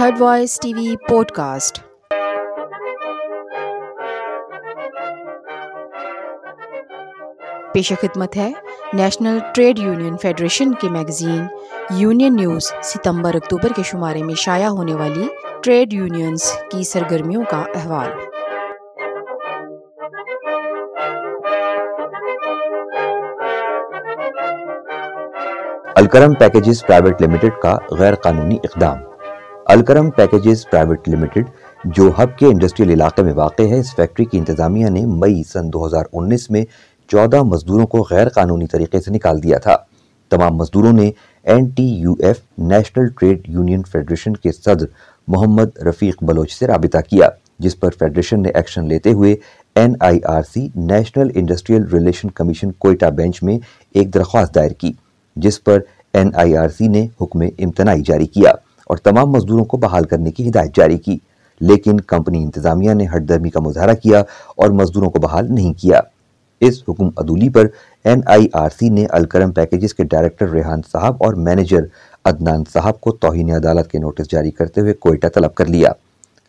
Third voice TV podcast पेश खिदमत है नेशनल ट्रेड यूनियन फेडरेशन के मैगजीन यूनियन न्यूज़ सितंबर अक्टूबर के शुमारे में शाया होने वाली ट्रेड यूनियंस की सरगर्मियों का अहवाल। अलकरम पैकेजेस प्राइवेट लिमिटेड का गैर कानूनी इकदाम। अलकरम पैकेजेस प्राइवेट लिमिटेड, जो हब के इंडस्ट्रियल इलाके में वाक़ है, इस फैक्ट्री की इंतजामिया ने मई सन 2019 में 14 मजदूरों को गैर कानूनी तरीके से निकाल दिया था। तमाम मजदूरों ने N T U F, national trade union federation के सदर मोहम्मद रफ़ीक बलोच से रबता किया, जिस पर फेडरेशन ने एक्शन लेते हुए N I R C, national industrial relation commission Quetta bench में एक दरख्वास्त दायर की, जिस पर एनआईआरसी ने हुक्म इम्तनाई जारी किया। और तमाम मजदूरों को बहाल करने की हिदायत जारी की। लेकिन कंपनी इंतजामिया ने हटदर्मी का मुजाहरा किया और मजदूरों को बहाल नहीं किया। इस हुक्म अदूली पर एन आई आर सी ने अलकरम पैकेजेस के डायरेक्टर रेहान साहब और मैनेजर अदनान साहब को तोहिन अदालत के नोटिस जारी करते हुए कोयटा तलब कर लिया।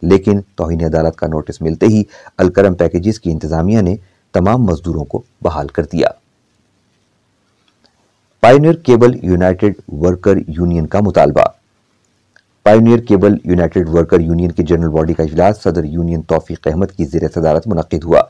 लेकिन तोहिन अदालत का नोटिस मिलते ही अलकरम पैकेजेस की इंतजामिया ने तमाम मजदूरों को बहाल कर दिया। Pioneer cable united worker union का मुतालबा। Pioneer cable united worker union की जनरल बॉडी का इजलास सदर यूनियन तोफीक अहमद की जेर सदारत मुनद हुआ।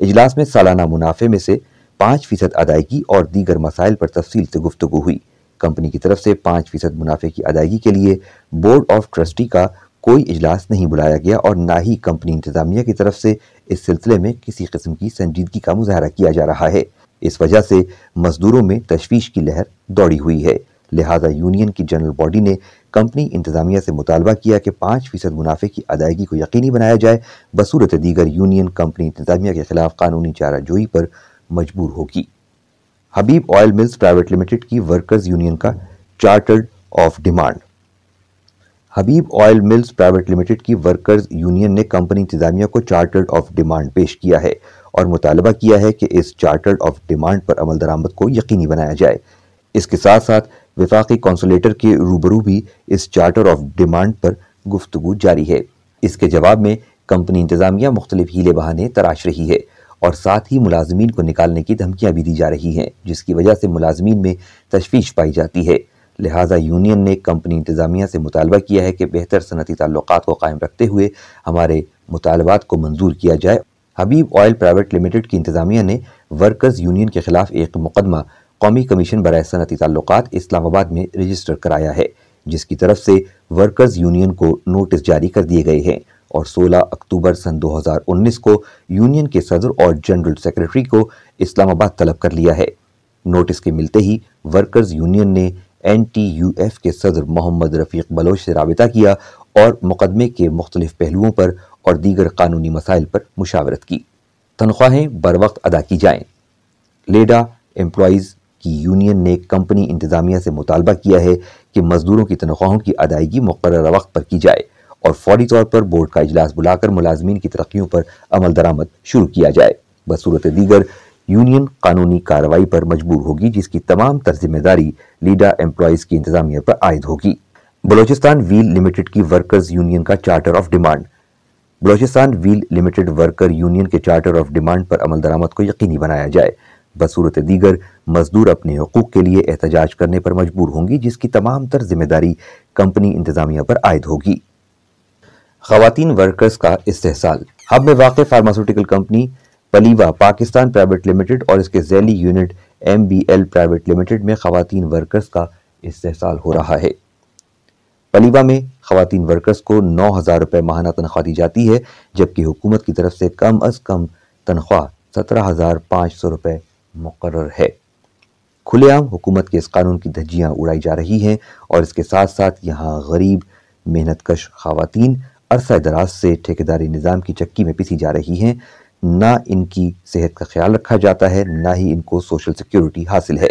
इजलास में सालाना मुनाफे में से पाँच फ़ीसद अदायगी और दीगर मसाइल पर तफसील से गुफ्तु हुई। कंपनी की तरफ़ से पाँच फ़ीसद मुनाफे की अदायगी के लिए बोर्ड ऑफ़ ट्रस्टी का कोई इजलास नहीं बुलाया गया और ना ही कंपनी इंतजामिया की तरफ़ से इस सिलसिले में किसी किस्म की संजीदगी का मुजाहरा किया जा रहा है। इस वजह से मजदूरों में तशवीश की लहर दौड़ी हुई है। लिहाजा यूनियन की जनरल बॉडी ने कंपनी इंतजामिया से मुतालबा किया कि पाँच फ़ीसद मुनाफे की अदायगी को यकीनी बनाया जाए। बसूरत दीगर यूनियन कंपनी इंतजामिया के खिलाफ कानूनी चाराजोई पर मजबूर होगी। Habib oil mills private limited की वर्कर्स यूनियन का chartered of demand. Habib oil mills private limited की वर्कर्स यूनियन ने कंपनी इंतजामिया को चार्टर्ड ऑफ़ डिमांड पेश किया है और मुतालबा किया है कि इस चार्टर्ड ऑफ़ डिमांड पर अमल दरामद को यकीनी बनाया जाए। इसके साथ साथ विफाकी कौंसलेटर के रूबरू भी इस चार्टर ऑफ़ डिमांड पर गुफ्तु जारी है। इसके जवाब में कंपनी इंतजामिया मुख्तलिफ़ हीले बहाने तराश रही है और साथ ही मुलाजमीन को निकालने की धमकियाँ भी दी जा रही हैं, जिसकी वजह से मुलाजमीन में तशवीश पाई जाती है। लिहाजा यूनियन ने कंपनी इंतजामिया से मुतालबा किया है कि बेहतर सनती ताल्लुक को कायम रखते हुए हमारे मुतालबात को मंजूर किया जाए। हबीब ऑयल प्राइवेट लिमिटेड की इंतजामिया ने वर्कर्स यूनियन के खिलाफ एक मुकदमा कौमी कमीशन बर सनती ताल्लुक इस्लामाबाद में रजिस्टर कराया है, जिसकी तरफ़ से वर्कर्स यूनियन को नोटिस जारी कर दिए गए हैं और 16 अक्टूबर सन 2019 को यूनियन के सदर और जनरल सेक्रेटरी को इस्लामाबाद तलब कर लिया है। नोटिस के मिलते ही वर्कर्स यूनियन ने एन टी यू एफ़ के सदर मोहम्मद रफ़ीक बलोच से रबता किया और मुकदमे के मुख्तलिफ़ पहलुओं पर और दीगर कानूनी मसाइल पर मुशावरत की। तनख्वाहें बर वक्त अदा की जाएँ। लेडा एम्प्लॉज़ की यूनियन ने कंपनी इंतज़ामिया से मुतालबा किया है कि मजदूरों की तनख्वाहों की अदायगी मुकर वक्त पर की जाए और फौरी तौर पर बोर्ड का इजलास बुलाकर मुलाजमीन की तरक्कीों पर अमल दरामद शुरू किया जाए। बसूरत दीगर यूनियन कानूनी कार्रवाई पर मजबूर होगी, जिसकी तमाम तर ज़िम्मेदारी लीडा एम्प्लॉयज़ की इंतजामिया पर आयद होगी। बलोचिस्तान व्हील लिमिटेड की वर्कर्स यूनियन का charter of demand. Balochistan wheel limited worker union के चार्टर ऑफ़ डिमांड पर अमल दरामद को यकीनी बनाया जाए। बसूरत दीगर मजदूर अपने हकूक के लिए एहतजाज करने पर मजबूर होंगी, जिसकी तमाम तर ज़िम्मेदारी कंपनी इंतजामिया पर आयद होगी। खातन वर्कर्स का इस्तेसाल। हब में वाक़ फार्मास्यूटिकल कंपनी पलीवा पाकिस्तान प्राइवेट लिमिटेड और इसके जैली unit M B L private limited में खातन वर्कर्स का इस्तेसाल हो रहा है। पलीवा में खातन वर्कर्स को नौ हज़ार रुपये माहाना तनख्वाह दी जाती है, जबकि हुकूमत की तरफ़ से कम अज़ कम तनख्वाह सत्रह हज़ार पाँच सौ रुपये मुकर है। खुलेआम हुकूमत के इस कानून की धज्जियाँ उड़ाई जा रही हैं और इसके साथ साथ यहाँ गरीब मेहनत कश खातन अरसा दराज से ठेकेदारी निज़ाम की चक्की में पिसी जा रही हैं। ना इनकी सेहत का ख्याल रखा जाता है, ना ही इनको सोशल सिक्योरिटी हासिल है।